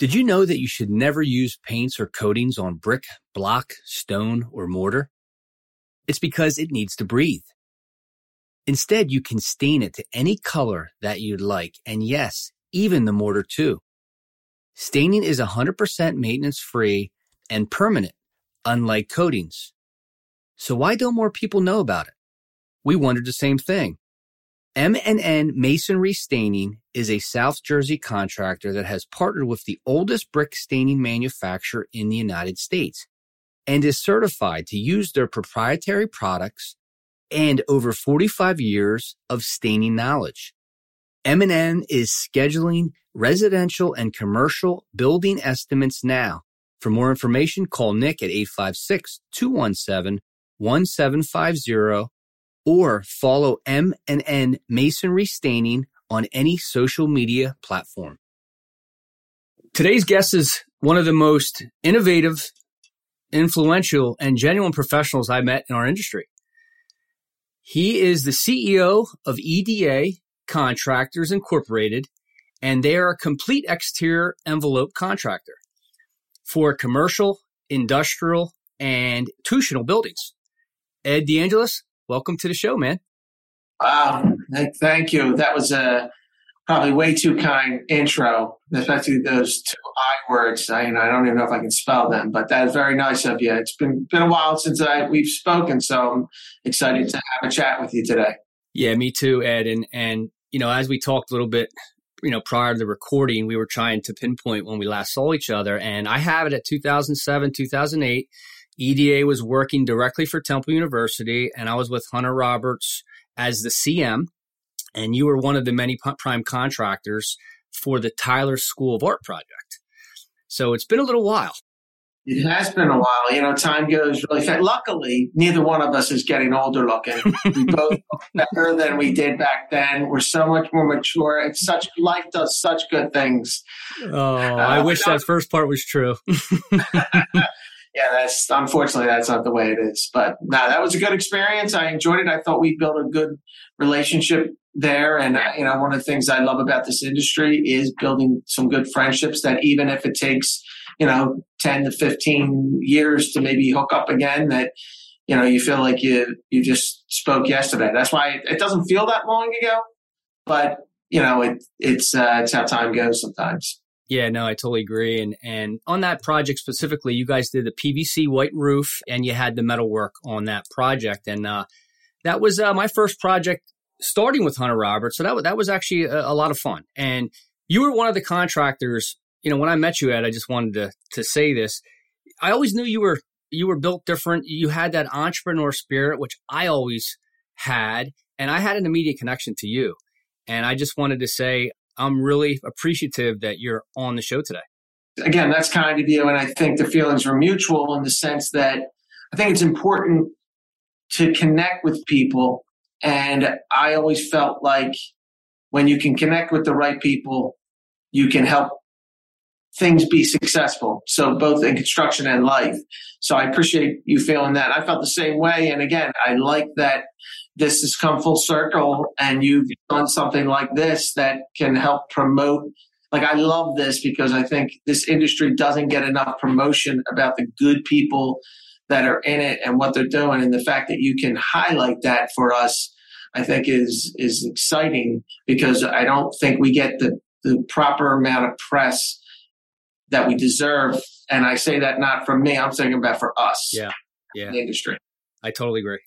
Did you know that you should never use paints or coatings on brick, block, stone, or mortar? It's because it needs to breathe. Instead, you can stain it to any color that you'd like, and yes, even the mortar too. Staining is 100% maintenance free and permanent, unlike coatings. So why don't more people know about it? We wondered the same thing. M&N Masonry Staining is a South Jersey contractor that has partnered with the oldest brick staining manufacturer in the United States and is certified to use their proprietary products and over 45 years of staining knowledge. M&N is scheduling residential and commercial building estimates now. For more information, call Nick at 856-217-1750 or follow M&N Masonry Staining on any social media platform. Today's guest is one of the most innovative, influential, and genuine professionals I met in our industry. He is the CEO of EDA Contractors Incorporated, and they are a complete exterior envelope contractor for commercial, industrial, and institutional buildings. Ed DeAngelis, welcome to the show, man. Wow, thank you. That was a probably way too kind intro, especially those two I words. I, you know, I don't even know if I can spell them, but that is very nice of you. It's been been a while since I we've spoken, so I'm excited to have a chat with you today. Yeah, me too, Ed. And and you know, as we talked a little bit, you know, prior to the recording, we were trying to pinpoint when we last saw each other, and I have it at 2007, 2008 EDA was working directly for Temple University, and I was with Hunter Roberts as the CM, and you were one of the many prime contractors for the Tyler School of Art project. So it's been a little while. It has been a while. You know, time goes really fast. Luckily, neither one of us is getting older looking. We both look better than we did back then. We're so much more mature. It's such life does such good things. Oh, uh, I wish that first part was true. yeah, that's unfortunately that's not the way it is. But no, that was a good experience. I enjoyed it. I thought we built a good relationship there. And you know, one of the things I love about this industry is building some good friendships. That even if it takes you know ten to fifteen years to maybe hook up again, that you know you feel like you you just spoke yesterday. That's why it, it doesn't feel that long ago, but you know it it's uh, it's how time goes sometimes. Yeah, no, I totally agree. And and on that project specifically, you guys did the PVC white roof, and you had the metal work on that project, and uh, that was uh, my first project starting with Hunter Roberts. So that that was actually a, a, lot of fun. And you were one of the contractors. You know, when I met you, Ed, I just wanted to to say this. I always knew you were you were built different. You had that entrepreneur spirit, which I always had, and I had an immediate connection to you. And I just wanted to say I'm really appreciative that you're on the show today. Again, that's kind of you. And I think the feelings were mutual in the sense that I think it's important to connect with people. And I always felt like when you can connect with the right people, you can help things be successful. So both in construction and life. So I appreciate you feeling that. I felt the same way. And again, I like that this has come full circle and you've done something like this that can help promote like I love this because I think this industry doesn't get enough promotion about the good people that are in it and what they're doing. And the fact that you can highlight that for us I think is is exciting because I don't think we get the the proper amount of press that we deserve. And I say that not from me. I'm saying about for us. Yeah. Yeah. The industry. I totally agree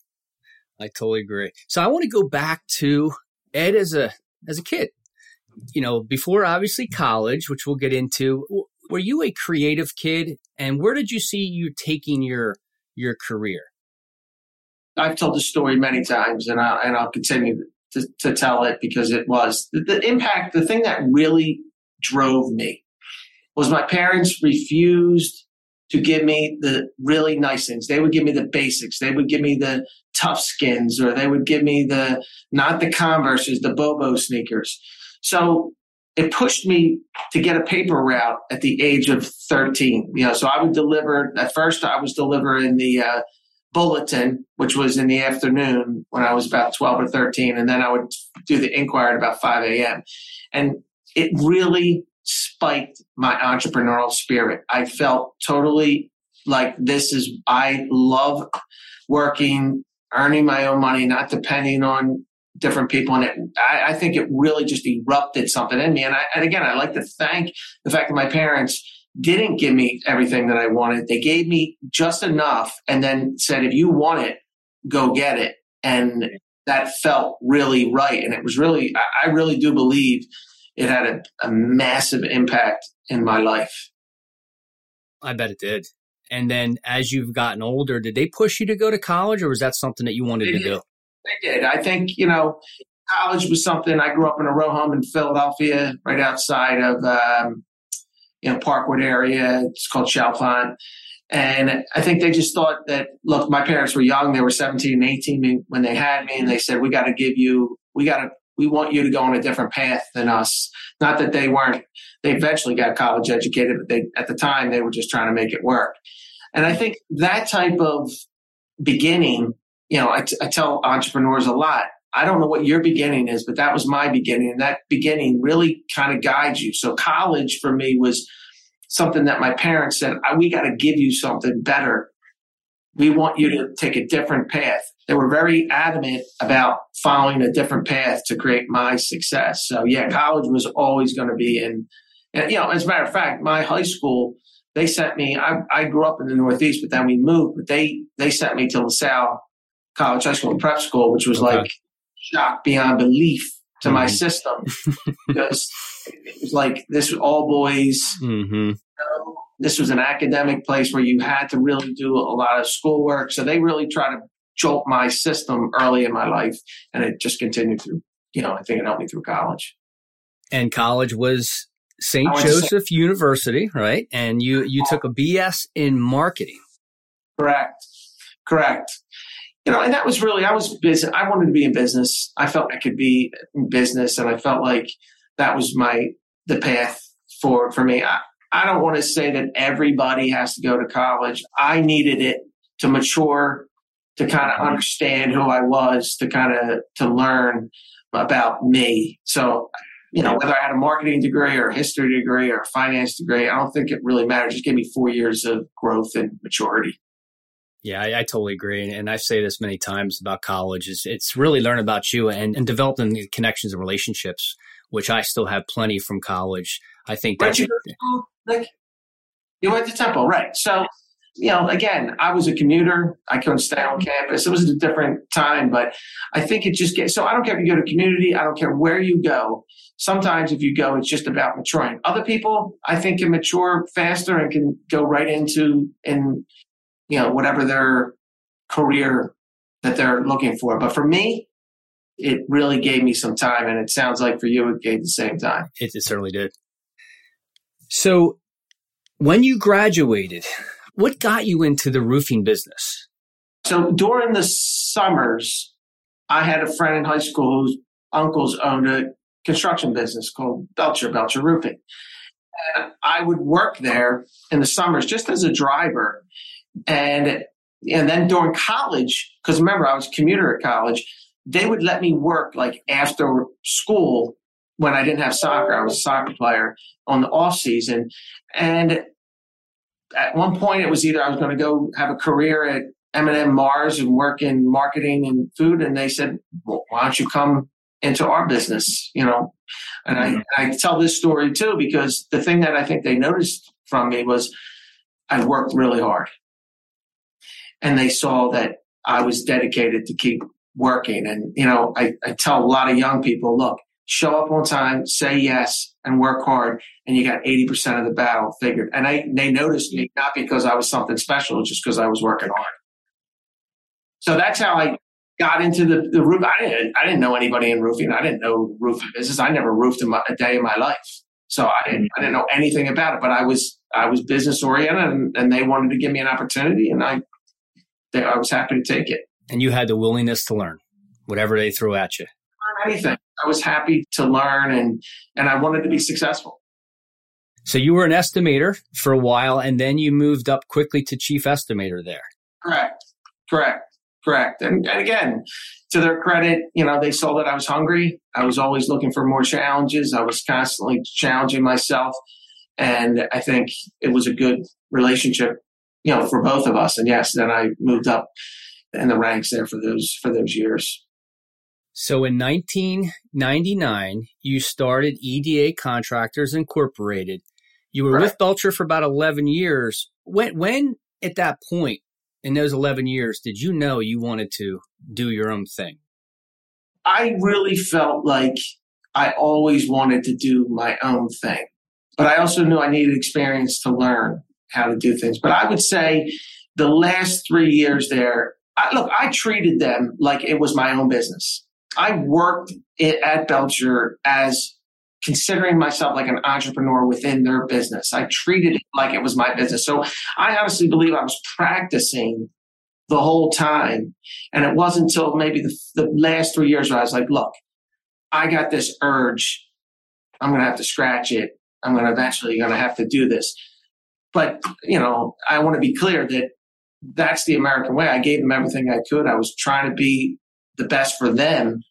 I totally agree. So I want to go back to Ed, as a as a kid, you know, before obviously college, which we'll get into, were you a creative kid, and where did you see you taking your your career? I've told the story many times, and I and I'll continue to, to tell it because it was the, the impact. The thing that really drove me was my parents refused to give me the really nice things. They would give me the basics. They would give me the tough skins, or they would give me the not the Converses, the Bobo sneakers. So it pushed me to get a paper route at the age of 13. You know, so I would deliver, at first I was delivering the uh, bulletin, which was in the afternoon when I was about 12 or 13. And then I would do the Inquirer at about 5 a.m. And it really spiked my entrepreneurial spirit. I felt totally like this is, I love working, earning my own money, not depending on different people. And it, I, I, think it really just erupted something in me. And, I, and again, I like to thank the fact that my parents didn't give me everything that I wanted. They gave me just enough and then said, if you want it, go get it. And that felt really right. And it was really, I, I really do believe it had a, a massive impact in my life. I bet it did. And then as you've gotten older, did they push you to go to college or was that something that you wanted to do? They did. I think, you know, college was something I grew up in a row home in Philadelphia, right outside of, um, you know, Parkwood area. It's called Chalfont. And I think they just thought that, look, my parents were young. They were 17 and 18 when they had me. And they said, we got to give you, we got to, we want you to go on a different path than us. Not that they weren't, they eventually got college educated, but they, at the time, they were just trying to make it work. And I think that type of beginning you know, I, t- I tell entrepreneurs a lot. I don't know what your beginning is, but that was my beginning. And that beginning really kind of guides you. So college for me was something that my parents said, we got to give you something better. We want you to take a different path. They were very adamant about following a different path to create my success. So yeah, college was always going to be in, and, you know, as a matter of fact, my high school, they sent me, I, I grew up in the Northeast, but then we moved, but they, they sent me to LaSalle college, high school, and prep school, which was okay. like shock beyond belief to mm-hmm. my system because it was like this was all boys. Mm-hmm. You know, this was an academic place where you had to really do a lot of schoolwork. So they really try to jolt my system early in my life, and it just continued through. You know, I think it helped me through college. And college was St. Joseph University, right? And you you uh-huh. took a BS in marketing. Correct. Correct you know, and that was really, I was busy. I wanted to be in business. I felt I could be in business and I felt like that was my, the path for, for me. I, I don't want to say that everybody has to go to college. I needed it to mature, to kind of understand who I was, to kind of, to learn about me. So, you know, whether I had a marketing degree or a history degree or a finance degree, I don't think it really mattered. Just give me four years of growth and maturity. Yeah, I, I, totally agree. And I say this many times about college is it's really learn about you and, and developing the connections and relationships, which I still have plenty from college. I think that's you, like, you went to Temple, right? So, you know, again, I was a commuter. I couldn't stay on campus. It was a different time, but I think it just gets so I don't care if you go to community, I don't care where you go. Sometimes if you go, it's just about maturing. Other people, I think, can mature faster and can go right into and you know, whatever their career that they're looking for. But for me, it really gave me some time. And it sounds like for you, it gave the same time. It, it certainly did. So when you graduated, what got you into the roofing business? So during the summers, I had a friend in high school whose uncles owned a construction business called Belcher, Belcher Roofing. And I would work there in the summers just as a driver. And and then during college, because remember I was a commuter at college, they would let me work like after school when I didn't have soccer. I was a soccer player on the off season, and at one point it was either I was going to go have a career at M&M Mars and work in marketing and food, and they said, well, "Why don't you come into our business?" You know, and I, I tell this story too because the thing that I think they noticed from me was I worked really hard and they saw that I was dedicated to keep working. And, you know, I, I tell a lot of young people, look, show up on time, say yes, and work hard, and you got 80% of the battle figured. And I, they noticed me not because I was something special, just because I was working hard. So that's how I got into the, the roof. I didn't, I didn't know anybody in roofing. I didn't know roofing business. I never roofed a, a day in my life. So I didn't, I didn't know anything about it, but I was, I was business oriented and, and they wanted to give me an opportunity and I, they, I was happy to take it. And you had the willingness to learn whatever they threw at you. Anything. I was happy to learn and, and I wanted to be successful. So you were an estimator for a while and then you moved up quickly to chief estimator there. Correct. Correct. Correct. And, and again, to their credit, you know, they saw that I was hungry. I was always looking for more challenges. I was constantly challenging myself. And I think it was a good relationship, you know, for both of us. And yes, then I moved up in the ranks there for those for those years. So in 1999, you started EDA Contractors Incorporated. You were right. with Belcher for about 11 years. When when at that point in those 11 years did you know you wanted to do your own thing? I really felt like I always wanted to do my own thing. But I also knew I needed experience to learn how to do things. But I would say the last three years there, I, look, I treated them like it was my own business. I worked at Belcher as considering myself like an entrepreneur within their business. I treated it like it was my business. So I honestly believe I was practicing the whole time. And it wasn't until maybe the, the last three years where I was like, look, I got this urge. I'm going to have to scratch it. I'm going to eventually going to have to do this. But, you know, I want to be clear that that's the American way. I gave them everything I could. I was trying to be the best for them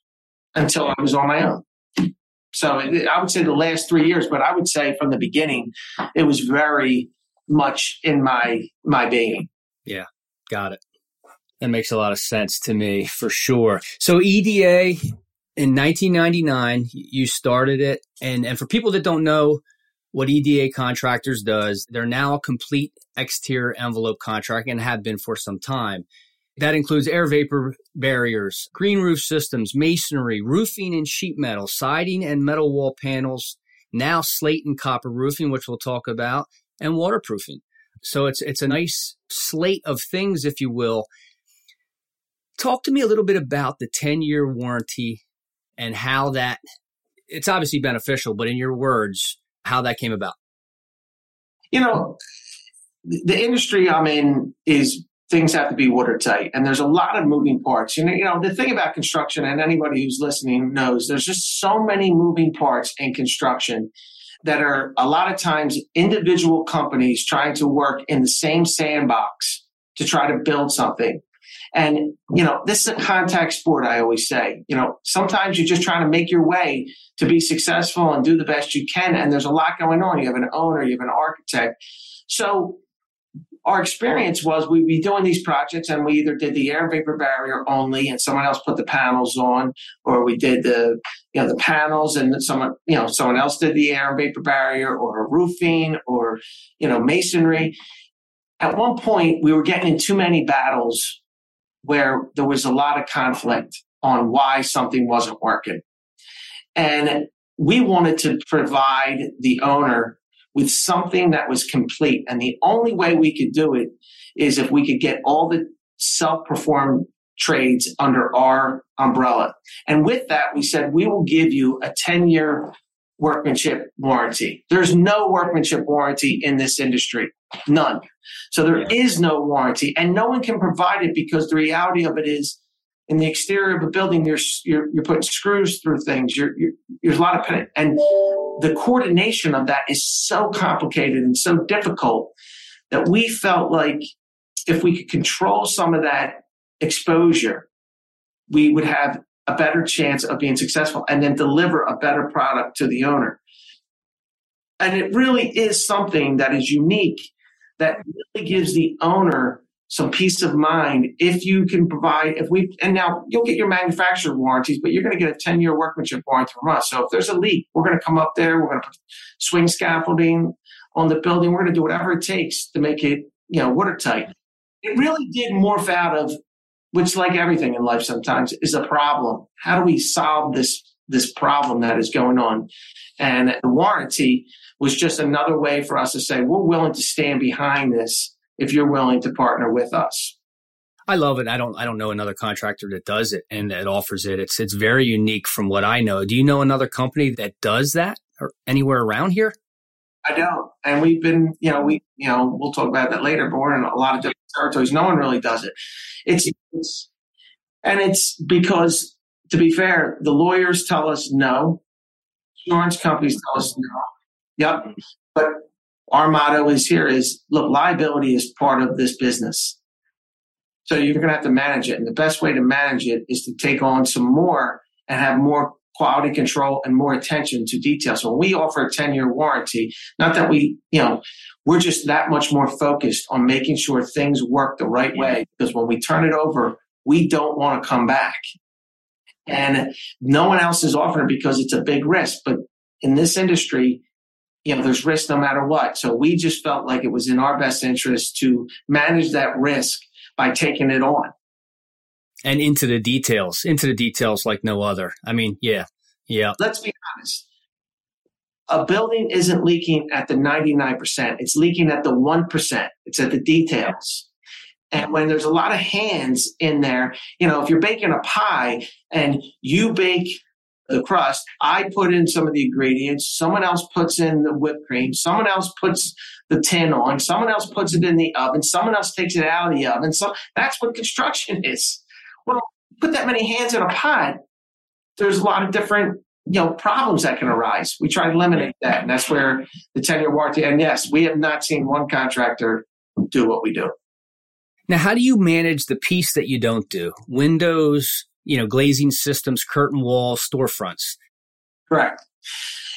until I was on my own. So I would say the last three years, but I would say from the beginning, it was very much in my my being. Yeah, got it. That makes a lot of sense to me for sure. So EDA in 1999, you started it, and and for people that don't know what EDA Contractors does, they're now a complete exterior envelope contract and have been for some time. That includes air vapor barriers, green roof systems, masonry, roofing and sheet metal, siding and metal wall panels, now slate and copper roofing, which we'll talk about, and waterproofing. So it's it's a nice slate of things, if you will. Talk to me a little bit about the 10 year warranty and how that it's obviously beneficial, but in your words, how that came about. You know, the industry I'm in is things have to be watertight. And there's a lot of moving parts. You know, you know the thing about construction and anybody who's listening knows there's just so many moving parts in construction that are a lot of times individual companies trying to work in the same sandbox to try to build something. And you know this is a contact sport i always say. You know sometimes you're just trying to make your way to be successful and do the best you can and there's a lot going on. You have an owner you have an architect. So our experience was we'd be doing these projects and we either did the air vapor barrier only and someone else put the panels on or we did the you know the panels and someone you know someone else did the air vapor barrier or roofing or you know masonry. At one point we were getting in too many battles where there was a lot of conflict on why something wasn't working. And we wanted to provide the owner with something that was complete. And the only way we could do it is if we could get all the self performed trades under our umbrella. And with that, we said, we will give you a 10 year workmanship warranty. There's no workmanship warranty in this industry. None. So there is no warranty and no one can provide it because the reality of it is in the exterior of a building, you're, you're, you're putting screws through things. You're, you're, there's a lot of, and the coordination of that is so complicated and so difficult that we felt like if we could control some of that exposure, we would have a better chance of being successful and then deliver a better product to the owner. And it really is something that is unique that really gives the owner some peace of mind if you can provide if we and now you'll get your manufacturer warranties but you're going to get a 10 year workmanship warranty from us so if there's a leak we're going to come up there we're going to put swing scaffolding on the building we're going to do whatever it takes to make it you know watertight it really did morph out of which like everything in life sometimes is a problem. How do we solve this this problem that is going on? And the warranty was just another way for us to say we're willing to stand behind this if you're willing to partner with us. I love it. I don't I don't know another contractor that does it and that offers it. It's it's very unique from what I know. Do you know another company that does that or anywhere around here? I don't. And we've been, you know, we, you know, we'll talk about that later, but we're in a lot of different territories. No one really does it. It's, it's and it's because, to be fair, the lawyers tell us no. Insurance companies tell us no. Yep. But our motto is here is look, liability is part of this business. So you're going to have to manage it. And the best way to manage it is to take on some more and have more quality control and more attention to detail. So when we offer a 10 year warranty, not that we, you know, we're just that much more focused on making sure things work the right way because when we turn it over, we don't want to come back. And no one else is offering it because it's a big risk. But in this industry, you know, there's risk no matter what. So we just felt like it was in our best interest to manage that risk by taking it on and into the details, into the details like no other. I mean, yeah, yeah. Let's be honest. A building isn't leaking at the 99%. It's leaking at the 1%. It's at the details. And when there's a lot of hands in there, you know, if you're baking a pie and you bake the uh, crust, I put in some of the ingredients, someone else puts in the whipped cream, someone else puts the tin on, someone else puts it in the oven, someone else takes it out of the oven. So that's what construction is. Well, put that many hands in a pot, there's a lot of different you know problems that can arise. We try to eliminate that, and that's where the ten year warranty. And yes, we have not seen one contractor do what we do. Now, how do you manage the piece that you don't do? Windows, you know, glazing systems, curtain walls, storefronts. Correct.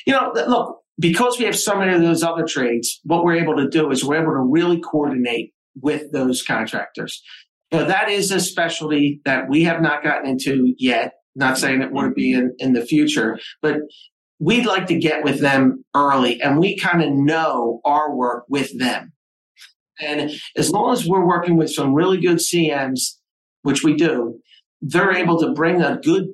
You know, look, because we have so many of those other trades, what we're able to do is we're able to really coordinate with those contractors. Know, that is a specialty that we have not gotten into yet. Not saying it won't be in, in the future, but we'd like to get with them early and we kind of know our work with them. And as long as we're working with some really good CMs, which we do, they're able to bring a good,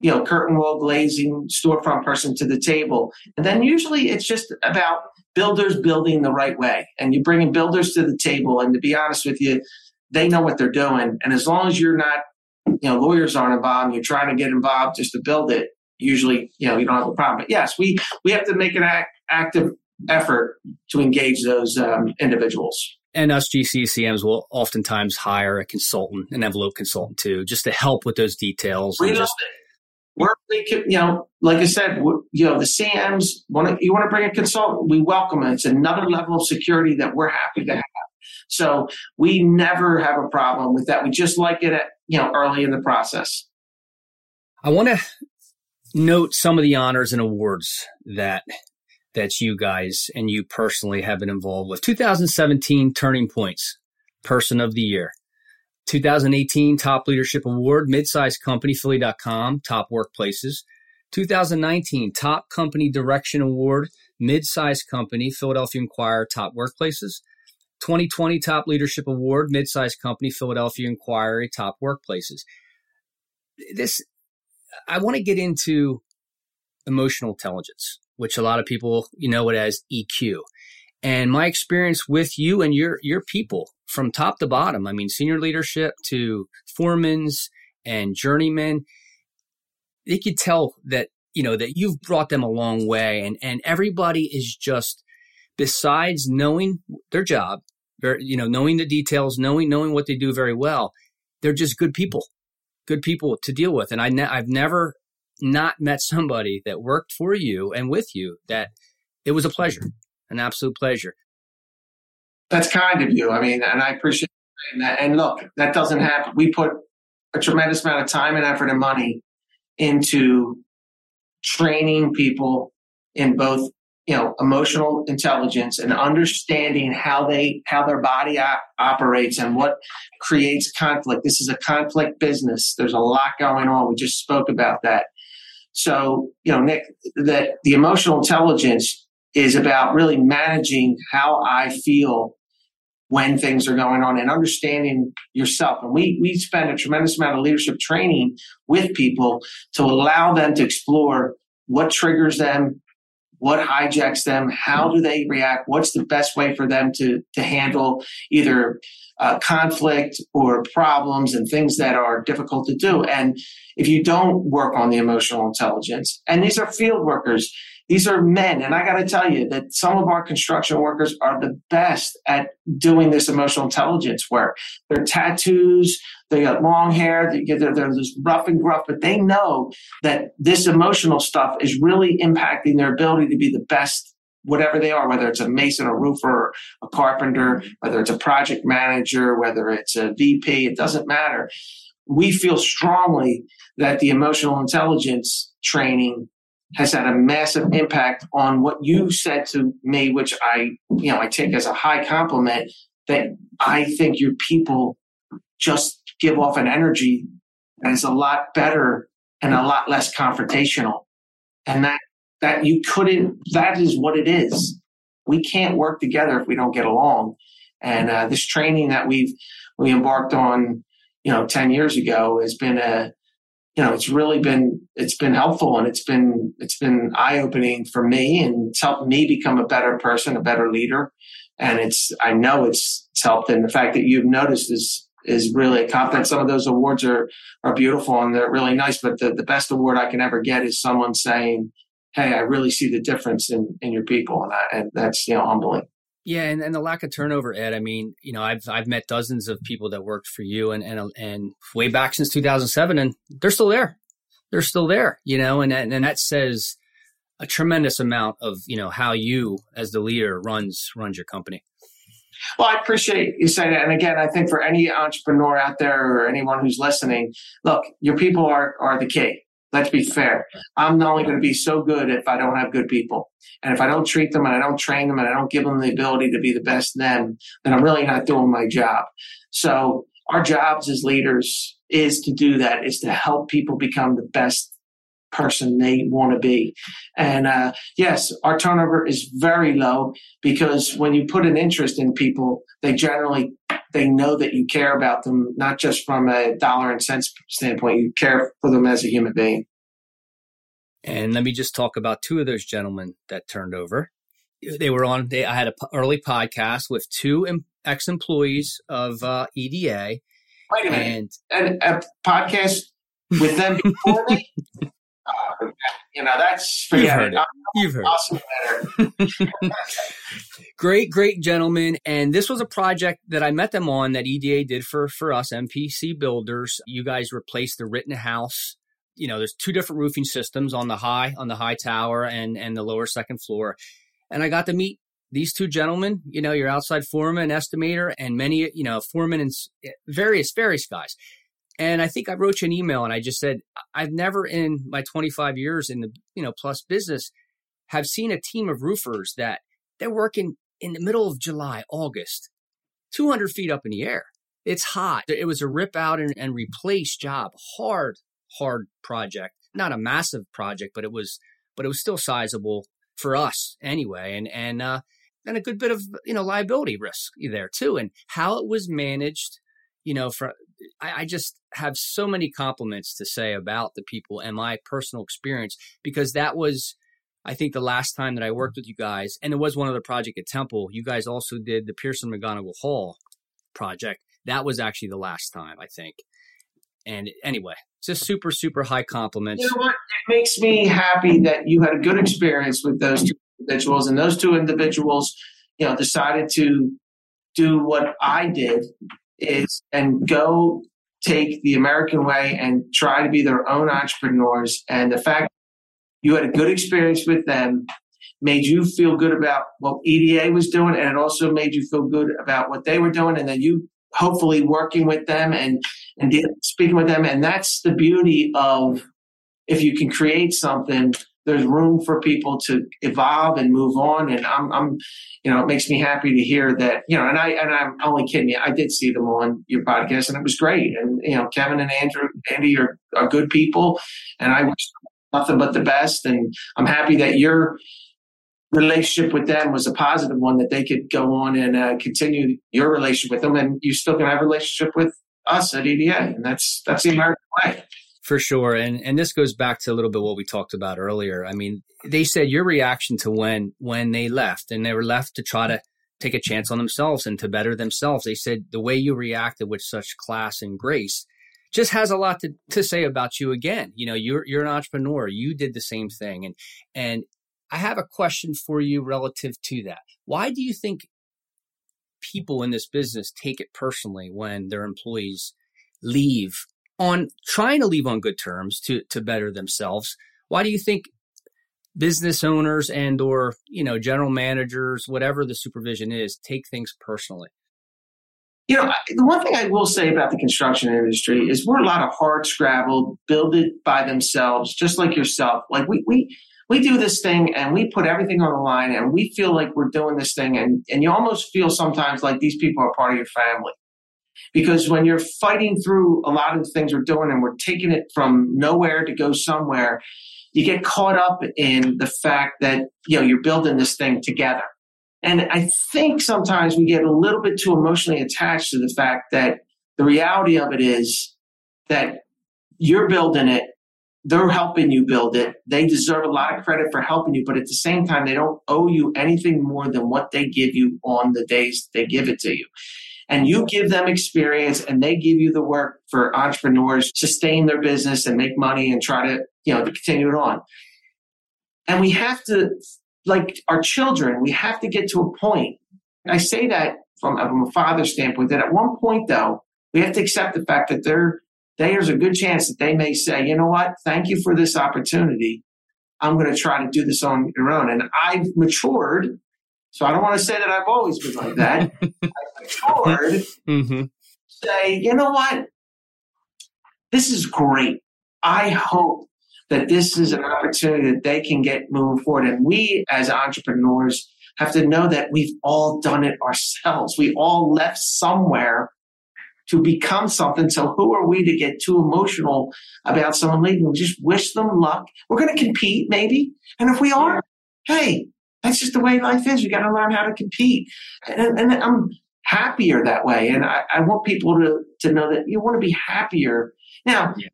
you know, curtain wall glazing storefront person to the table. And then usually it's just about builders building the right way. And you bring in builders to the table. And to be honest with you, they know what they're doing. And as long as you're not, you know, lawyers aren't involved, and you're trying to get involved just to build it, usually, you know, you don't have a problem. But yes, we, we have to make an act, active effort to engage those um, individuals. And us GCCMs will oftentimes hire a consultant, an envelope consultant too, just to help with those details. We just, we're, you know, like I said, you know, the CMs want you want to bring a consultant, we welcome it. It's another level of security that we're happy to have. So we never have a problem with that. We just like it at, you know, early in the process. I want to note some of the honors and awards that that you guys and you personally have been involved with. 2017 Turning Points Person of the Year. 2018 Top Leadership Award, Midsize Company, Philly.com, Top Workplaces. 2019 Top Company Direction Award, Midsize Company, Philadelphia Inquirer, Top Workplaces. 2020 Top Leadership Award, Midsize Company, Philadelphia Inquirer, Top Workplaces. This, I want to get into emotional intelligence, which a lot of people you know it as EQ. And my experience with you and your your people from top to bottom, I mean senior leadership to foremans and journeymen, they could tell that you know that you've brought them a long way and and everybody is just besides knowing their job, you know, knowing the details, knowing knowing what they do very well, they're just good people, good people to deal with. And I I've never not met somebody that worked for you and with you that it was a pleasure, an absolute pleasure. That's kind of you. I mean, and I appreciate that. And look, that doesn't happen. We put a tremendous amount of time and effort and money into training people in both you know emotional intelligence and understanding how they how their body op- operates and what creates conflict this is a conflict business there's a lot going on we just spoke about that so you know nick that the emotional intelligence is about really managing how i feel when things are going on and understanding yourself. And we, we spend a tremendous amount of leadership training with people to allow them to explore what triggers them, what hijacks them, how do they react, what's the best way for them to, to handle either uh, conflict or problems and things that are difficult to do. And if you don't work on the emotional intelligence, and these are field workers, these are men. And I got to tell you that some of our construction workers are the best at doing this emotional intelligence work. Their tattoos, they got long hair, they get, they're, they're this rough and gruff, but they know that this emotional stuff is really impacting their ability to be the best whatever they are, whether it's a mason, a roofer, a carpenter, whether it's a project manager, whether it's a VP, it doesn't matter. We feel strongly that the emotional intelligence training has had a massive impact on what you said to me, which I, you know, I take as a high compliment that I think your people just give off an energy that is a lot better and a lot less confrontational. And that, that you couldn't, that is what it is. We can't work together if we don't get along. And uh, this training that we've, we embarked on, you know, 10 years ago has been a, you know, it's really been it's been helpful and it's been it's been eye opening for me and it's helped me become a better person, a better leader. And it's I know it's it's helped. And the fact that you've noticed is is really a compliment. Some of those awards are are beautiful and they're really nice, but the, the best award I can ever get is someone saying, Hey, I really see the difference in, in your people and, I, and that's you know humbling. Yeah, and, and the lack of turnover, Ed. I mean, you know, I've I've met dozens of people that worked for you and and and way back since 2007, and they're still there. They're still there, you know, and and that says a tremendous amount of you know how you as the leader runs runs your company. Well, I appreciate you saying that. And again, I think for any entrepreneur out there or anyone who's listening, look, your people are are the key. Let's be fair. I'm only going to be so good if I don't have good people. And if I don't treat them and I don't train them and I don't give them the ability to be the best them, then I'm really not doing my job. So our jobs as leaders is to do that, is to help people become the best person they want to be. And uh, yes, our turnover is very low because when you put an interest in people, they generally they know that you care about them, not just from a dollar and cents standpoint. You care for them as a human being. And let me just talk about two of those gentlemen that turned over. They were on. They, I had an early podcast with two ex employees of uh, EDA. Wait a minute. And, and a podcast with them before me. Uh, you know, that's You've heard it. You've heard awesome great, great gentlemen. And this was a project that I met them on that EDA did for, for us, MPC builders. You guys replaced the Rittenhouse. You know, there's two different roofing systems on the high, on the high tower and, and the lower second floor. And I got to meet these two gentlemen, you know, your outside foreman, estimator, and many, you know, foremen and various, various guys. And I think I wrote you an email and I just said, I've never in my 25 years in the, you know, plus business have seen a team of roofers that they're working in the middle of July, August, 200 feet up in the air. It's hot. It was a rip out and, and replace job. Hard, hard project. Not a massive project, but it was, but it was still sizable for us anyway. And, and, uh, and a good bit of, you know, liability risk there too. And how it was managed, you know, for, I, I just have so many compliments to say about the people and my personal experience because that was, I think, the last time that I worked with you guys. And there was one other project at Temple. You guys also did the Pearson McGonigle Hall project. That was actually the last time, I think. And anyway, just super, super high compliments. You know what? It makes me happy that you had a good experience with those two individuals, and those two individuals, you know, decided to do what I did is and go take the American way and try to be their own entrepreneurs. And the fact you had a good experience with them made you feel good about what EDA was doing, and it also made you feel good about what they were doing, and then you hopefully working with them and and speaking with them. And that's the beauty of if you can create something there's room for people to evolve and move on. And I'm, I'm, you know, it makes me happy to hear that, you know, and I, and I'm only kidding you. I did see them on your podcast and it was great. And, you know, Kevin and Andrew, Andy are, are good people and I wish nothing but the best. And I'm happy that you're, relationship with them was a positive one that they could go on and uh, continue your relationship with them and you still can have a relationship with us at EDA and that's that's the American way. For sure. And and this goes back to a little bit what we talked about earlier. I mean, they said your reaction to when when they left and they were left to try to take a chance on themselves and to better themselves. They said the way you reacted with such class and grace just has a lot to, to say about you again. You know, you're you're an entrepreneur. You did the same thing. And and I have a question for you relative to that. Why do you think people in this business take it personally when their employees leave on trying to leave on good terms to to better themselves? Why do you think business owners and or, you know, general managers, whatever the supervision is, take things personally? You know, the one thing I will say about the construction industry is we're a lot of hard scrabble, build it by themselves, just like yourself. Like we we we do this thing and we put everything on the line and we feel like we're doing this thing and, and you almost feel sometimes like these people are part of your family. Because when you're fighting through a lot of the things we're doing and we're taking it from nowhere to go somewhere, you get caught up in the fact that, you know, you're building this thing together. And I think sometimes we get a little bit too emotionally attached to the fact that the reality of it is that you're building it, they're helping you build it. They deserve a lot of credit for helping you, but at the same time, they don't owe you anything more than what they give you on the days they give it to you. And you give them experience and they give you the work for entrepreneurs sustain their business and make money and try to, you know, to continue it on. And we have to like our children, we have to get to a point. I say that from, from a father's standpoint, that at one point, though, we have to accept the fact that there, there's a good chance that they may say, you know what, thank you for this opportunity. I'm going to try to do this on your own. And I've matured. So I don't want to say that I've always been like that. I've matured. Mm-hmm. Say, you know what? This is great. I hope that this is an opportunity that they can get moving forward. And we as entrepreneurs have to know that we've all done it ourselves. We all left somewhere to become something. So who are we to get too emotional about someone leaving? We just wish them luck. We're going to compete maybe. And if we are, hey, that's just the way life is. We got to learn how to compete. And, and I'm happier that way. And I, I, want people to, to know that you want to be happier. Now, yeah.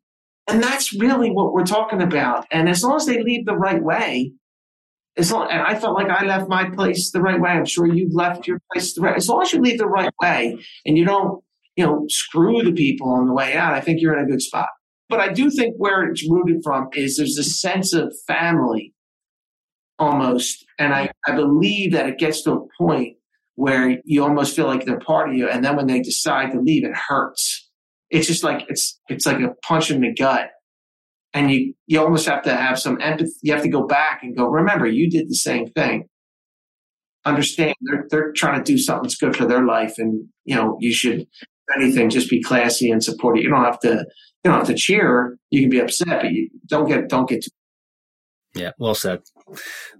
And that's really what we're talking about. And as long as they leave the right way, as long, and I felt like I left my place the right way. I'm sure you left your place the right. As long as you leave the right way and you don't, you know, screw the people on the way out, I think you're in a good spot. But I do think where it's rooted from is there's a sense of family almost. And I, I believe that it gets to a point where you almost feel like they're part of you. And then when they decide to leave, it hurts it's just like it's it's like a punch in the gut and you you almost have to have some empathy you have to go back and go remember you did the same thing understand they're they're trying to do something that's good for their life and you know you should anything just be classy and support it you don't have to you don't have to cheer you can be upset but you don't get don't get too yeah well said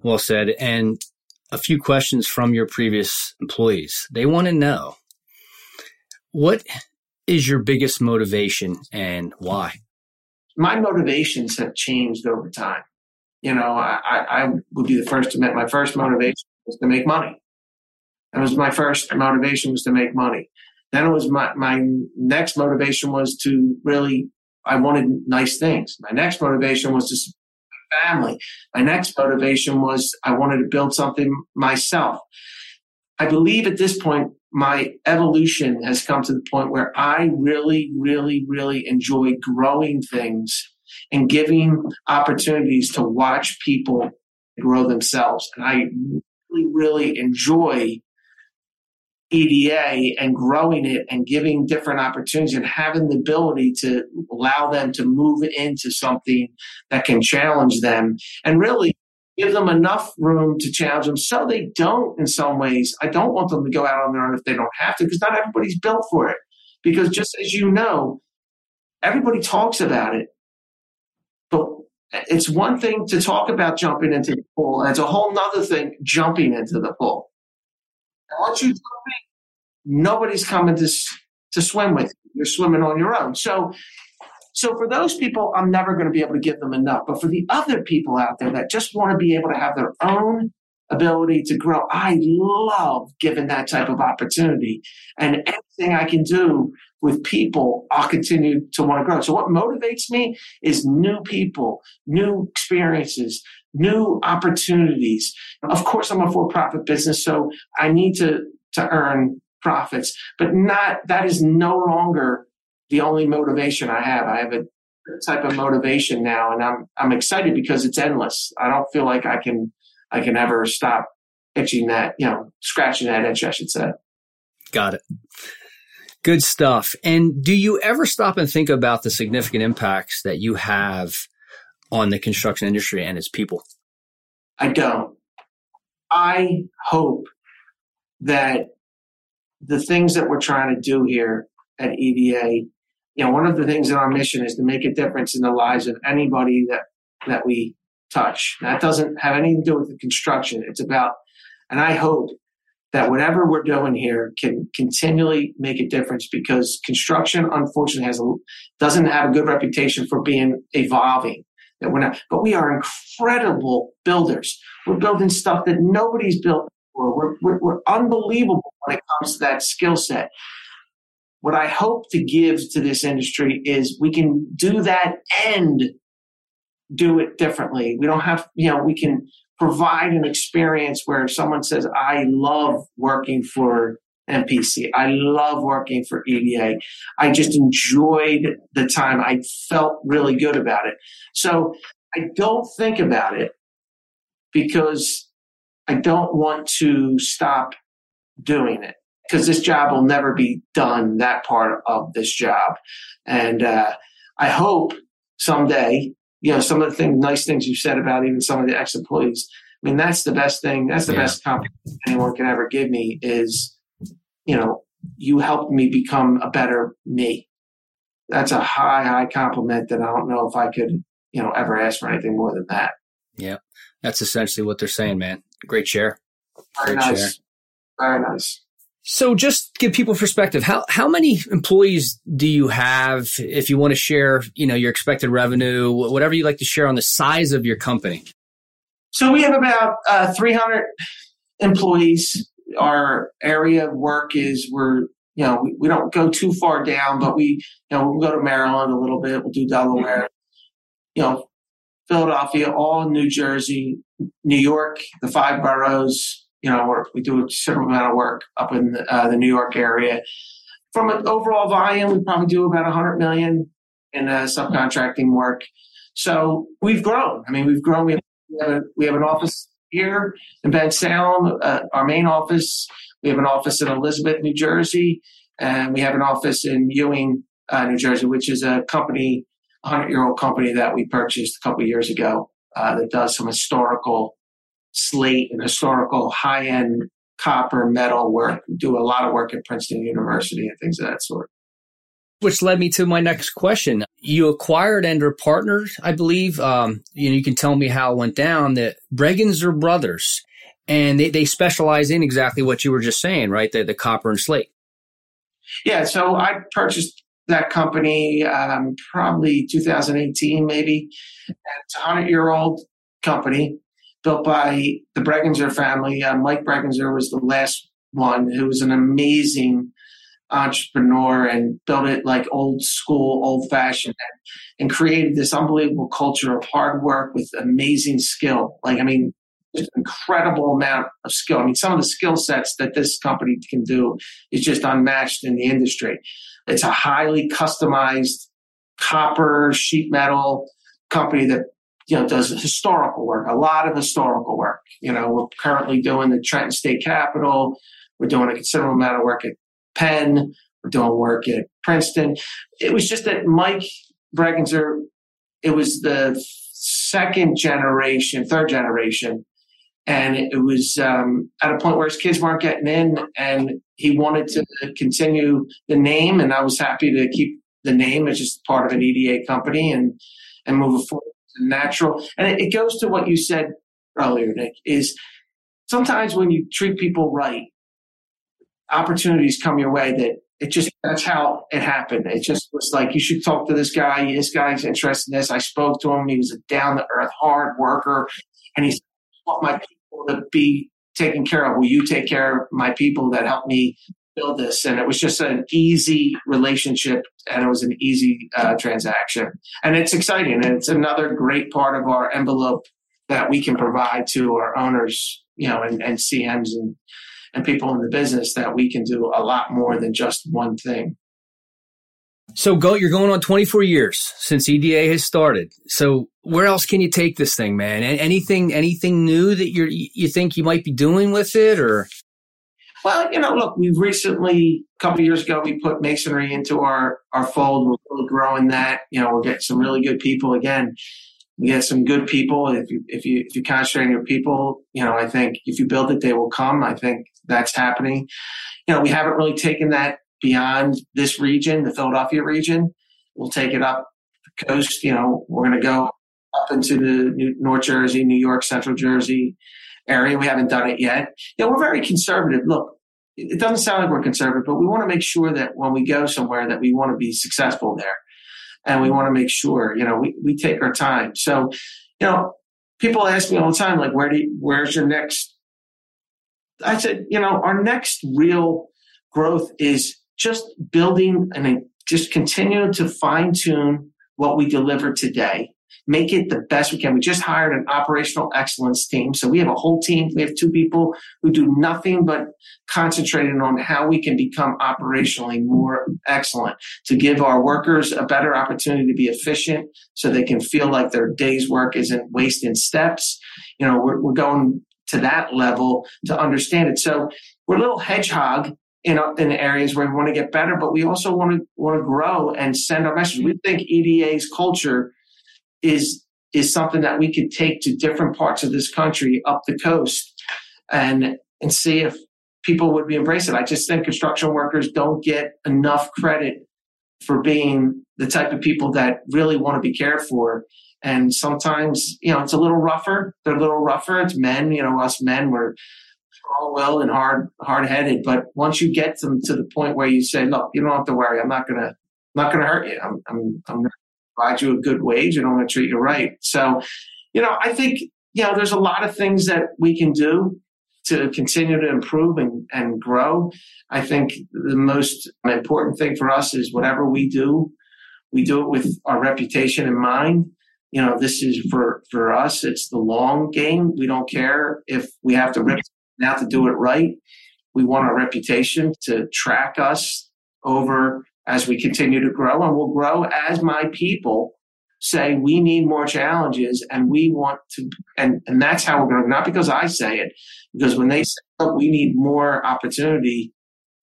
well said and a few questions from your previous employees they want to know what is your biggest motivation and why? My motivations have changed over time. You know, I, I would be the first to admit my first motivation was to make money. That was my first motivation was to make money. Then it was my, my next motivation was to really, I wanted nice things. My next motivation was to family. My next motivation was I wanted to build something myself. I believe at this point, my evolution has come to the point where I really, really, really enjoy growing things and giving opportunities to watch people grow themselves. And I really, really enjoy EDA and growing it and giving different opportunities and having the ability to allow them to move into something that can challenge them and really give them enough room to challenge them so they don't in some ways. I don't want them to go out on their own if they don't have to because not everybody's built for it. Because just as you know everybody talks about it. But it's one thing to talk about jumping into the pool and it's a whole nother thing jumping into the pool once you jump in nobody's coming to, to swim with you you're swimming on your own so so for those people, I'm never going to be able to give them enough. But for the other people out there that just want to be able to have their own ability to grow. I love giving that type of opportunity. And anything I can do with people, I'll continue to want to grow. So what motivates me is new people, new experiences, new opportunities. Of course, I'm a for-profit business, so I need to, to earn profits, but not, that is no longer the only motivation I have. I have a type of motivation now and I'm, I'm excited because it's endless. I don't feel like I can I can ever stop itching that, you know, scratching that itch, I should say. Got it. Good stuff. And do you ever stop and think about the significant impacts that you have on the construction industry and its people? I don't. I hope that the things that we're trying to do here at EDA, you know, one of the things in our mission is to make a difference in the lives of anybody that that we touch. That doesn't have anything to do with the construction. It's about, and I hope that whatever we're doing here can continually make a difference because construction, unfortunately, has a, doesn't have a good reputation for being evolving. That we're not, but we are incredible builders. We're building stuff that nobody's built before. We're, we're, we're unbelievable when it comes to that skill set. What I hope to give to this industry is we can do that and do it differently. We don't have, you know, we can provide an experience where someone says, I love working for MPC. I love working for EDA. I just enjoyed the time. I felt really good about it. So I don't think about it because I don't want to stop doing it because this job will never be done, that part of this job. And uh, I hope someday you know, some of the things, nice things you've said about even some of the ex-employees. I mean, that's the best thing. That's the yeah. best compliment anyone can ever give me is, you know, you helped me become a better me. That's a high, high compliment that I don't know if I could, you know, ever ask for anything more than that. Yeah. That's essentially what they're saying, man. Great share. Very Great nice. Share. Very nice. So just give people perspective. How how many employees do you have? If you want to share, you know, your expected revenue, whatever you like to share on the size of your company. So we have about uh, 300 employees. Our area of work is we're you know we, we don't go too far down, but we you know we'll go to Maryland a little bit. We'll do Delaware. You know, Philadelphia, all New Jersey, New York, the five boroughs, you know, we do a considerable amount of work up in the, uh, the New York area. From an overall volume, we probably do about 100 million in uh, subcontracting work. So we've grown. I mean, we've grown. We have, a, we have an office here in Bensalem, uh, our main office. We have an office in Elizabeth, New Jersey, and we have an office in Ewing, uh, New Jersey, which is a company, hundred year old company that we purchased a couple years ago uh, that does some historical slate and historical high end copper metal work. Do a lot of work at Princeton University and things of that sort. Which led me to my next question. You acquired and are I believe. Um, you know, you can tell me how it went down. That Bregenzer Brothers, and they, they specialize in exactly what you were just saying, right? The, the copper and slate. Yeah. So I purchased that company um, probably 2018, maybe. It's a hundred year old company built by the Bregenzer family. Uh, Mike Bregenzer was the last one who was an amazing entrepreneur and built it like old school, old fashioned, and, created this unbelievable culture of hard work with amazing skill. Like, I mean, just incredible amount of skill. I mean, some of the skill sets that this company can do is just unmatched in the industry. It's a highly customized copper sheet metal company that you know, does historical work, a lot of historical work. You know, we're currently doing the Trenton State Capitol. We're doing a considerable amount of work at Penn. Doing work at Princeton. It was just that Mike Bregenzer, it was the second generation, third generation. And it was um, at a point where his kids weren't getting in, and he wanted to continue the name. And I was happy to keep the name as just part of an EDA company and and move it forward natural. And it goes to what you said earlier, Nick, is sometimes when you treat people right, opportunities come your way that it just that's how it happened. It just was like you should talk to this guy. This guy's interested in this. I spoke to him. He was a down to earth, hard worker, and he what my people to be taken care of. Will you take care of my people that helped me build this? And it was just an easy relationship and it was an easy uh, transaction. And it's exciting. And it's another great part of our envelope that we can provide to our owners, you know, and, and CMs and, and people in the business that we can do a lot more than just one thing. So go, you're going on 24 years since EDA has started. So where else can you take this thing, man? Anything, anything new that you you think you might be doing with it or? Well, you know, look, we've recently, a couple years ago, we put masonry into our, our fold. We're really growing that. You know, we're getting some really good people again. We get some good people. If you, if you, if you concentrate on your people, you know, I think if you build it, they will come. I think that's happening. You know, we haven't really taken that beyond this region, the Philadelphia region. We'll take it up the coast. You know, we're going to go up into the North Jersey, New York, Central Jersey area. We haven't done it yet. You know, we're very conservative. Look, it doesn't sound like we're conservative, but we want to make sure that when we go somewhere that we want to be successful there. And we want to make sure, you know, we, we take our time. So, you know, people ask me all the time, like, where do you, where's your next? I said, you know, our next real growth is just building and just continue to fine tune what we deliver today make it the best we can. We just hired an operational excellence team. So we have a whole team. We have two people who do nothing but concentrating on how we can become operationally more excellent to give our workers a better opportunity to be efficient so they can feel like their day's work isn't wasting steps. You know, we're, we're going to that level to understand it. So we're a little hedgehog in, in areas where we want to get better, but we also want to want to grow and send our message. We think EDA's culture is is something that we could take to different parts of this country up the coast and and see if people would be embrace it. I just think construction workers don't get enough credit for being the type of people that really want to be cared for. And sometimes, you know, it's a little rougher. They're a little rougher. It's men, you know, us men, we're all well and hard, hard headed. But once you get them to the point where you say, look, you don't have to worry. I'm not going to, not going to hurt you. I'm, I'm, I'm provide you a good wage and I'm going to treat you right. So, you know, I think, you know, there's a lot of things that we can do to continue to improve and, and grow. I think the most important thing for us is whatever we do, we do it with our reputation in mind. You know, this is for, for us, it's the long game. We don't care if we have to rip out to do it right. We want our reputation to track us over as we continue to grow and we'll grow as my people say we need more challenges and we want to and, and that's how we're going to not because i say it because when they say Look, we need more opportunity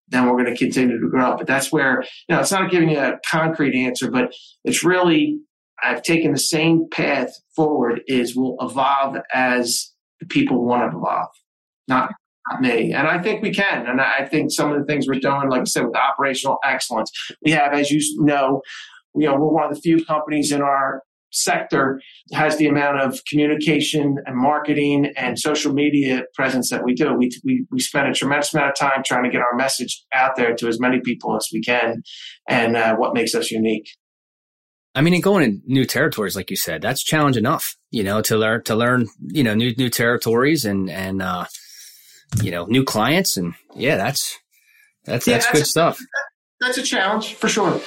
then we're going to continue to grow but that's where you know it's not giving you a concrete answer but it's really i've taken the same path forward is we'll evolve as the people want to evolve not me. And I think we can. And I think some of the things we're doing, like I said, with operational excellence, we have, as you know, you know, we're one of the few companies in our sector has the amount of communication and marketing and social media presence that we do. We, we, we spend a tremendous amount of time trying to get our message out there to as many people as we can and uh, what makes us unique. I mean, and going in new territories, like you said, that's challenge enough, you know, to learn, to learn, you know, new, new territories and, and, uh, you know, new clients. And yeah, that's, that's, yeah, that's, that's good a, stuff. That's a challenge for sure.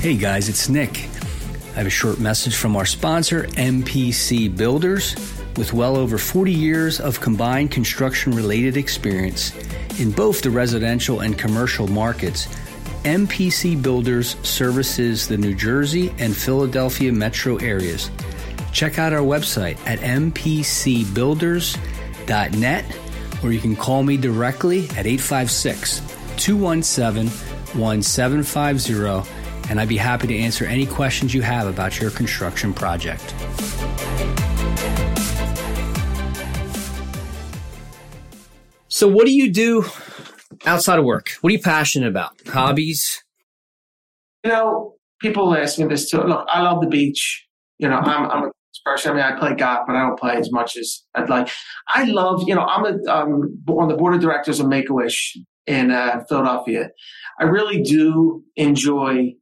Hey guys, it's Nick. I have a short message from our sponsor, MPC Builders. With well over 40 years of combined construction related experience in both the residential and commercial markets, MPC Builders services the New Jersey and Philadelphia metro areas. Check out our website at mpcbuilders.com net, or you can call me directly at 856 217 1750, and I'd be happy to answer any questions you have about your construction project. So, what do you do outside of work? What are you passionate about? Hobbies? You know, people ask me this too. Look, I love the beach. You know, I'm, I'm a person. I mean, I play golf, but I don't play as much as I'd like. I love, you know, I'm a, um, on the board of directors of Make a Wish in uh, Philadelphia. I really do enjoy,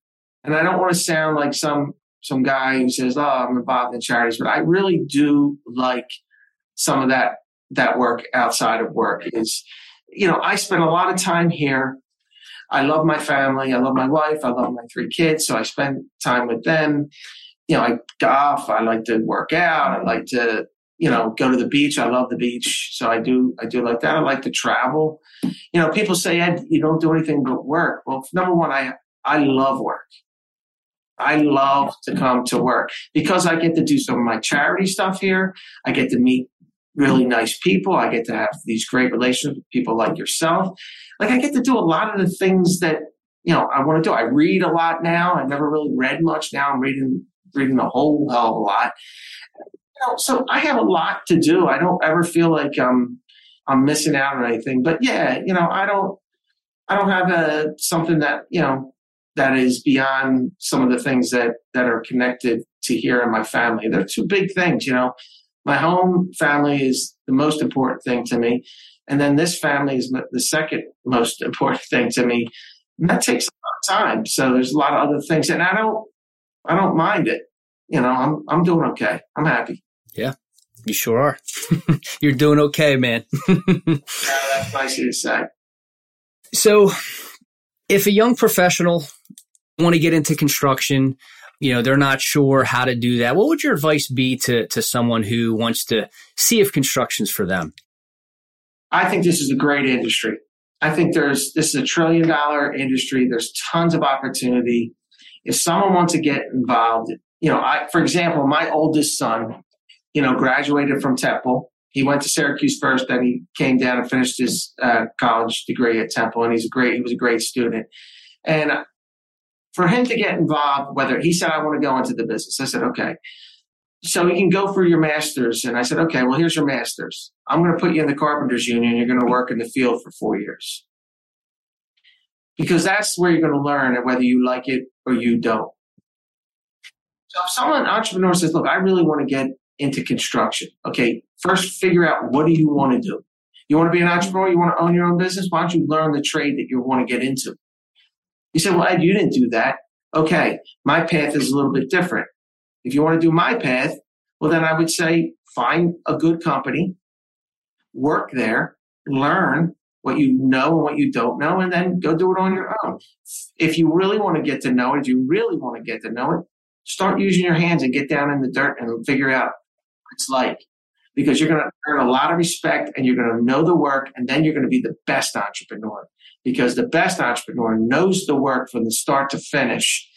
and I don't want to sound like some some guy who says, "Oh, I'm involved in charities," but I really do like some of that that work outside of work is you know i spend a lot of time here. I love my family. I love my wife. I love my three kids. So i spend time with them. You know i golf. I like to work out. I like to you know go to the beach. I love the beach. So i do i do like that. I like to travel. You know people say ed you don't do anything but work. Well number one i i love work. I love to come to work because I get to do some of my charity stuff here. I get to meet really nice people. I get to have these great relationships with people like yourself. Like I get to do a lot of the things that, you know, I want to do. I read a lot now. I've never really read much now. I'm reading, reading a whole hell of a lot. You know, so I have a lot to do. I don't ever feel like I'm, I'm missing out on anything, but yeah, you know, I don't, I don't have a, something that, you know, that is beyond some of the things that that are connected to here in my family. They're two big things, you know. My home family is the most important thing to me, and then this family is the second most important thing to me. And that takes a lot of time. So there's a lot of other things, and I don't, I don't mind it. You know, I'm I'm doing okay. I'm happy. Yeah, you sure are. You're doing okay, man. yeah, that's nice to say. So, if a young professional want to get into construction, you know, they're not sure how to do that. What would your advice be to, to someone who wants to see if construction's for them? I think this is a great industry. I think there's this is a trillion dollar industry. There's tons of opportunity. If someone wants to get involved, you know, I, for example, my oldest son, you know, graduated from Temple. He went to Syracuse first, then he came down and finished his uh, college degree at Temple, and he's a great. He was a great student. And for him to get involved, whether he said, I want to go into the business, I said, okay. So you can go for your master's. And I said, okay, well, here's your master's. I'm going to put you in the carpenters union. You're going to work in the field for four years. Because that's where you're going to learn whether you like it or you don't. So if someone, entrepreneur says, look, I really want to get into construction. Okay, first figure out what do you want to do? You want to be an entrepreneur? You want to own your own business? Why don't you learn the trade that you want to get into? You say, well, Ed, you didn't do that. Okay, my path is a little bit different. If you want to do my path, well, then I would say find a good company, work there, learn what you know and what you don't know, and then go do it on your own. If you really want to get to know it, if you really want to get to know it, start using your hands and get down in the dirt and figure out what it's like. Because you're going to earn a lot of respect and you're going to know the work, and then you're going to be the best entrepreneur because the best entrepreneur knows the work from the start to finish.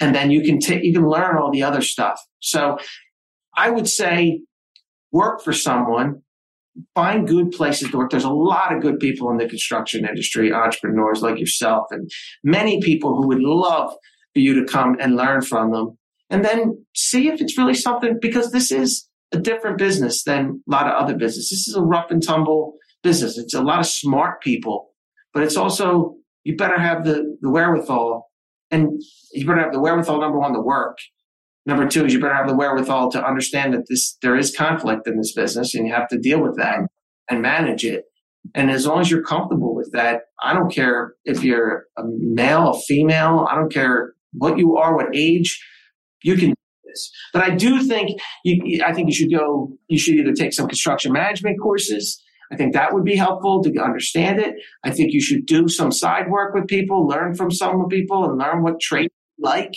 And then you can take, you can learn all the other stuff. So I would say work for someone, find good places to work. There's a lot of good people in the construction industry, entrepreneurs like yourself, and many people who would love for you to come and learn from them. And then see if it's really something, because this is a different business than a lot of other businesses. This is a rough and tumble business. It's a lot of smart people but it's also you better have the, the wherewithal and you better have the wherewithal number one to work number two is you better have the wherewithal to understand that this there is conflict in this business and you have to deal with that and manage it and as long as you're comfortable with that i don't care if you're a male a female i don't care what you are what age you can this but i do think you i think you should go you should either take some construction management courses I think that would be helpful to understand it. I think you should do some side work with people, learn from some people, and learn what traits like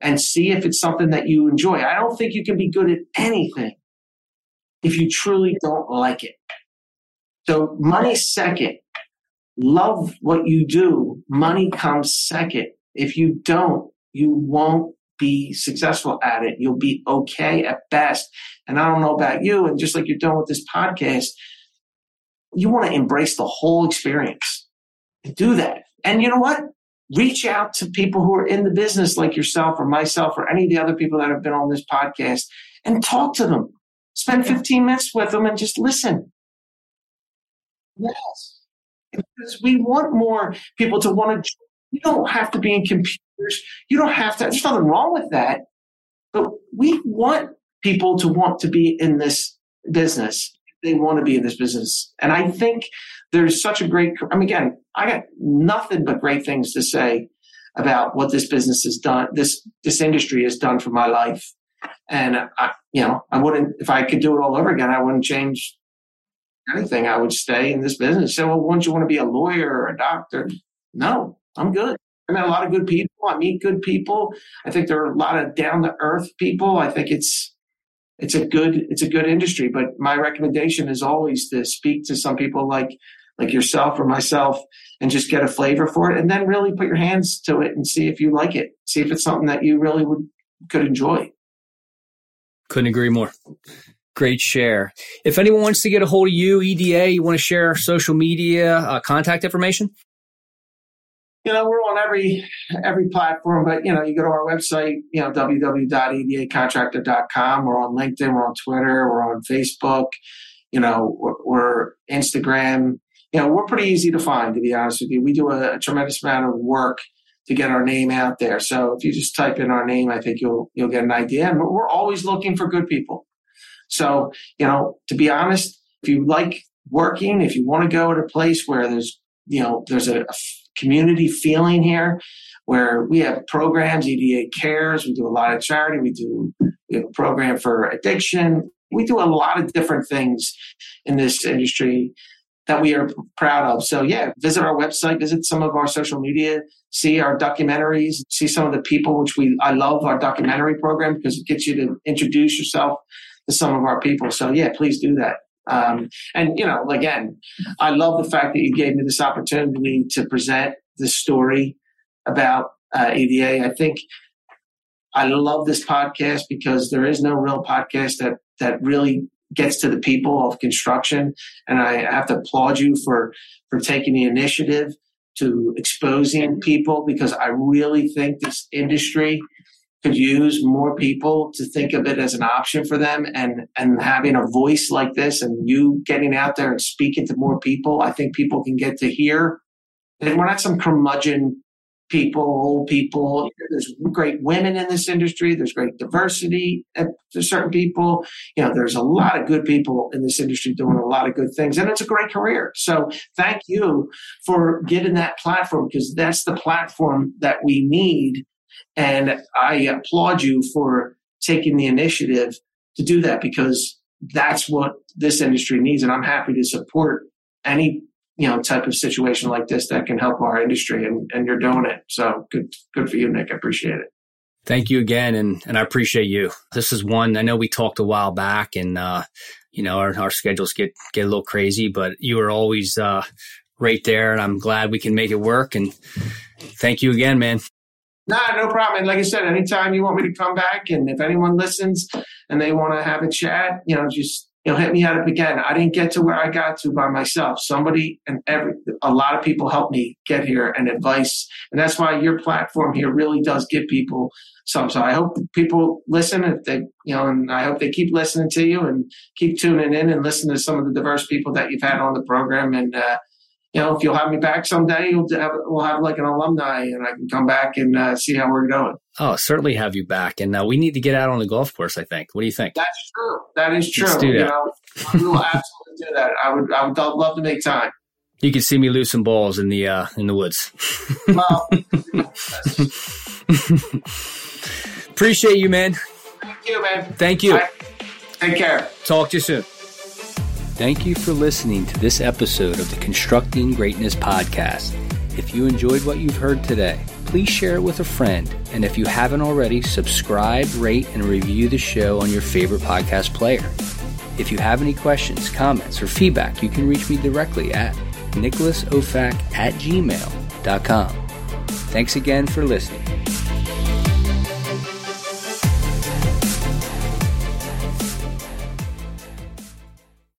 and see if it's something that you enjoy. I don't think you can be good at anything if you truly don't like it. So money second. Love what you do. Money comes second. If you don't, you won't be successful at it. You'll be okay at best. And I don't know about you. And just like you're doing with this podcast, you want to embrace the whole experience and do that. And you know what? Reach out to people who are in the business like yourself or myself or any of the other people that have been on this podcast and talk to them. Spend 15 minutes with them and just listen. Yes. Because we want more people to want to, you don't have to be in computers. You don't have to, there's nothing wrong with that. But we want people to want to be in this business they want to be in this business. And I think there's such a great, I mean, again, I got nothing but great things to say about what this business has done, this, this industry has done for my life. And I, you know, I wouldn't if I could do it all over again. I wouldn't change anything. I would stay in this business. So, well, wouldn't you want to be a lawyer or a doctor? No, I'm good. I met a lot of good people. I meet good people. I think there are a lot of down to earth people. I think it's it's a good it's a good industry. But my recommendation is always to speak to some people like like yourself or myself and just get a flavor for it and then really put your hands to it and see if you like it. See if it's something that you really would could enjoy. Couldn't agree more. Great share. If anyone wants to get a hold of you, EDA, you want to share social media, uh, contact information? You know, we're on every every platform, but you know, you go to our website, you know, www.edacontractor.com. We're on LinkedIn, we're on Twitter, we're on Facebook, you know, we're, we're Instagram. You know, we're pretty easy to find, to be honest with you. We do a, a, tremendous amount of work to get our name out there. So if you just type in our name, I think you'll you'll get an idea. And we're always looking for good people. So, you know, to be honest, if you like working, if you want to go to a place where there's you know, there's a, a community feeling here where we have programs, EDA cares, we do a lot of charity, we do we have a program for addiction. We do a lot of different things in this industry that we are proud of. So yeah, visit our website, visit some of our social media, see our documentaries, see some of the people which we I love our documentary program because it gets you to introduce yourself to some of our people. So yeah, please do that. Um, and you know, again, I love the fact that you gave me this opportunity to present this story about uh, EDA. I think I love this podcast because there is no real podcast that that really gets to the people of construction, and I have to applaud you for for taking the initiative to exposing people because I really think this industry could use more people to think of it as an option for them. And and having a voice like this and you getting out there and speaking to more people i think people can get to hear. That we're not some curmudgeon people old people. There's great women in this industry. There's great diversity there's certain people. You know there's a lot of good people in this industry doing a lot of good things and it's a great career. So thank you for giving that platform because that's the platform that we need and I applaud you for taking the initiative to do that because that's what this industry needs. And I'm happy to support any you know type of situation like this that can help our industry and, and you're doing it. So good good for you, Nick. I appreciate it. Thank you again and and I appreciate you. This is one I know we talked a while back and uh you know our, our schedules get get a little crazy, but you are always uh right there and I'm glad we can make it work and thank you again, man. Nah, no problem. And like I said, anytime you want me to come back, and if anyone listens and they want to have a chat, you know, just you know, hit me up again. I didn't get to where I got to by myself. Somebody and every a lot of people helped me get here and advice, and that's why your platform here really does give people some. So I hope people listen if they, you know, and I hope they keep listening to you and keep tuning in and listen to some of the diverse people that you've had on the program and. uh you know, if you'll have me back someday, you'll have, we'll have like an alumni and I can come back and uh, see how we're going. Oh, certainly have you back. And uh, we need to get out on the golf course, I think. What do you think? That's true. That is true. Let's do that. You know, we will absolutely do that. I would, I would love to make time. You can see me lose some balls in the, uh, in the woods. Well, appreciate you, man. Thank you, man. Thank you. Take care. Talk to you soon. Thank you for listening to this episode of the Constructing Greatness podcast. If you enjoyed what you've heard today, please share it with a friend. And if you haven't already, subscribe, rate, and review the show on your favorite podcast player. If you have any questions, comments, or feedback, you can reach me directly at nicholasofac at gmail.com. Thanks again for listening.